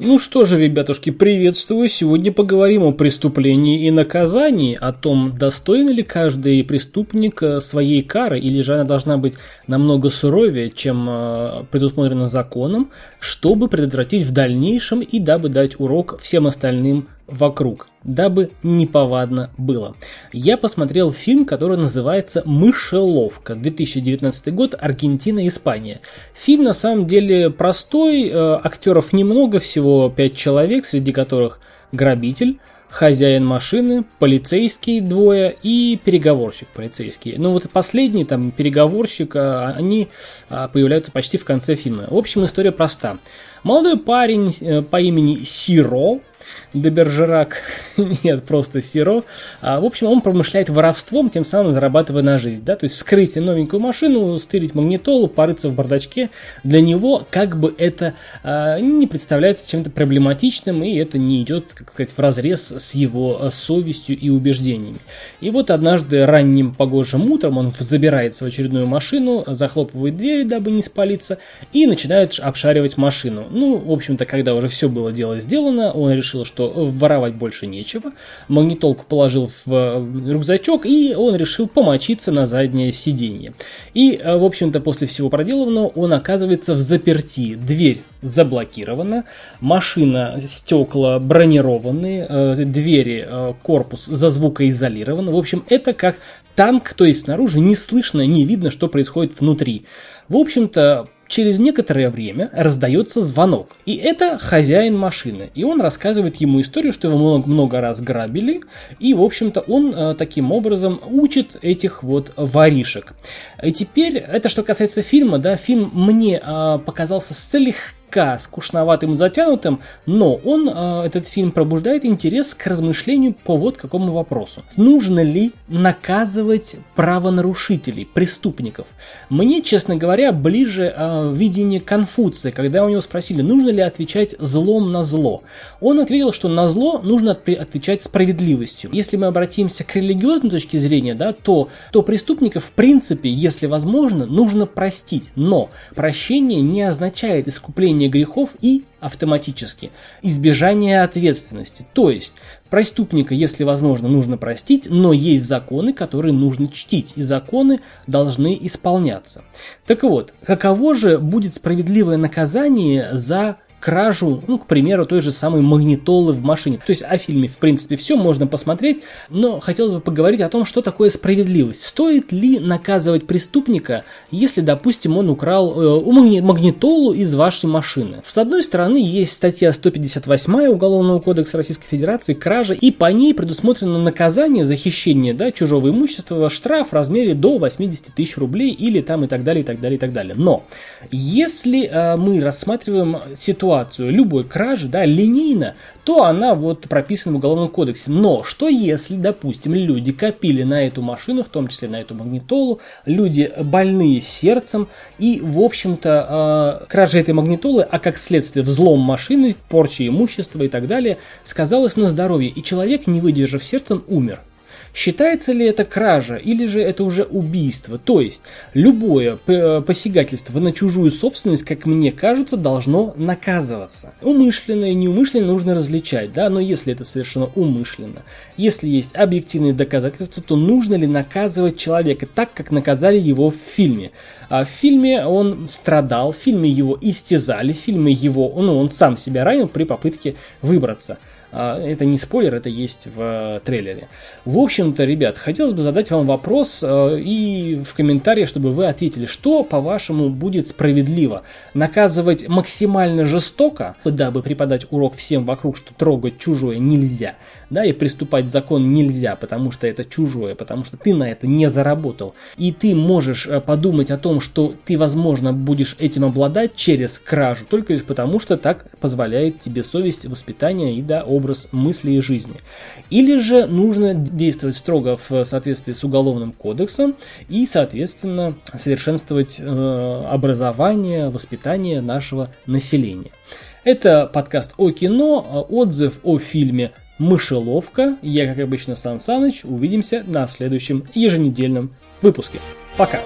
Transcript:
Ну что же, ребятушки, приветствую. Сегодня поговорим о преступлении и наказании, о том, достоин ли каждый преступник э, своей кары, или же она должна быть намного суровее, чем э, предусмотрено законом, чтобы предотвратить в дальнейшем и дабы дать урок всем остальным вокруг, дабы неповадно было. Я посмотрел фильм, который называется «Мышеловка», 2019 год, Аргентина, Испания. Фильм на самом деле простой, э, актеров немного, всего 5 человек, среди которых грабитель, хозяин машины, полицейский двое и переговорщик полицейский. Ну вот последний, там, переговорщик, а, они а, появляются почти в конце фильма. В общем, история проста. Молодой парень э, по имени Сиро, де Бержерак, нет, просто Сиро. А, в общем, он промышляет воровством, тем самым зарабатывая на жизнь. Да? То есть скрыть новенькую машину, стырить магнитолу, порыться в бардачке. Для него как бы это а, не представляется чем-то проблематичным, и это не идет, как сказать, в разрез с его а, совестью и убеждениями. И вот однажды ранним погожим утром он забирается в очередную машину, захлопывает дверь, дабы не спалиться, и начинает обшаривать машину. Ну, в общем-то, когда уже все было дело сделано, он решил, что что воровать больше нечего. Магнитолку положил в э, рюкзачок, и он решил помочиться на заднее сиденье. И, э, в общем-то, после всего проделанного он оказывается в заперти. Дверь заблокирована, машина, стекла бронированные, э, двери, корпус за звукоизолирован. В общем, это как танк, то есть снаружи не слышно, не видно, что происходит внутри. В общем-то, через некоторое время раздается звонок. И это хозяин машины. И он рассказывает ему историю, что его много, много раз грабили. И, в общем-то, он э, таким образом учит этих вот воришек. И теперь, это что касается фильма, да, фильм мне э, показался слегка слегка скучноватым и затянутым, но он, э, этот фильм, пробуждает интерес к размышлению по вот какому вопросу. Нужно ли наказывать правонарушителей, преступников? Мне, честно говоря, ближе э, видение Конфуция, когда у него спросили, нужно ли отвечать злом на зло. Он ответил, что на зло нужно отвечать справедливостью. Если мы обратимся к религиозной точке зрения, да, то, то преступников, в принципе, если возможно, нужно простить. Но прощение не означает искупление искупление грехов и автоматически избежание ответственности. То есть преступника, если возможно, нужно простить, но есть законы, которые нужно чтить, и законы должны исполняться. Так вот, каково же будет справедливое наказание за кражу, ну, к примеру, той же самой магнитолы в машине. То есть о фильме, в принципе, все можно посмотреть, но хотелось бы поговорить о том, что такое справедливость. Стоит ли наказывать преступника, если, допустим, он украл э, магнитолу из вашей машины? С одной стороны, есть статья 158 Уголовного кодекса Российской Федерации «Кража», и по ней предусмотрено наказание за хищение да, чужого имущества, штраф в размере до 80 тысяч рублей или там и так далее, и так далее, и так далее. Но если э, мы рассматриваем ситуацию, ситуацию любой кражи, да, линейно, то она вот прописана в Уголовном кодексе. Но что если, допустим, люди копили на эту машину, в том числе на эту магнитолу, люди больные сердцем, и, в общем-то, э, кража этой магнитолы, а как следствие взлом машины, порча имущества и так далее, сказалось на здоровье, и человек, не выдержав сердцем, умер. Считается ли это кража или же это уже убийство? То есть, любое э, посягательство на чужую собственность, как мне кажется, должно наказываться. Умышленно и неумышленно нужно различать, да, но если это совершено умышленно, если есть объективные доказательства, то нужно ли наказывать человека так, как наказали его в фильме? А в фильме он страдал, в фильме его истязали, в фильме его, ну, он сам себя ранил при попытке выбраться. А, это не спойлер, это есть в э, трейлере. В общем-то, ребят, хотелось бы задать вам вопрос э, и в комментариях, чтобы вы ответили, что, по-вашему, будет справедливо? Наказывать максимально жестоко, дабы преподать урок всем вокруг, что трогать чужое нельзя, да, и приступать закон нельзя, потому что это чужое, потому что ты на это не заработал. И ты можешь э, подумать о том, что ты, возможно, будешь этим обладать через кражу, только лишь потому, что так позволяет тебе совесть, воспитание и, да, образ мысли и жизни. Или же нужно действовать строго в соответствии с Уголовным кодексом и, соответственно, совершенствовать э, образование, воспитание нашего населения. Это подкаст о кино, отзыв о фильме «Мышеловка». Я, как обычно, Сан Саныч. Увидимся на следующем еженедельном выпуске. Пока!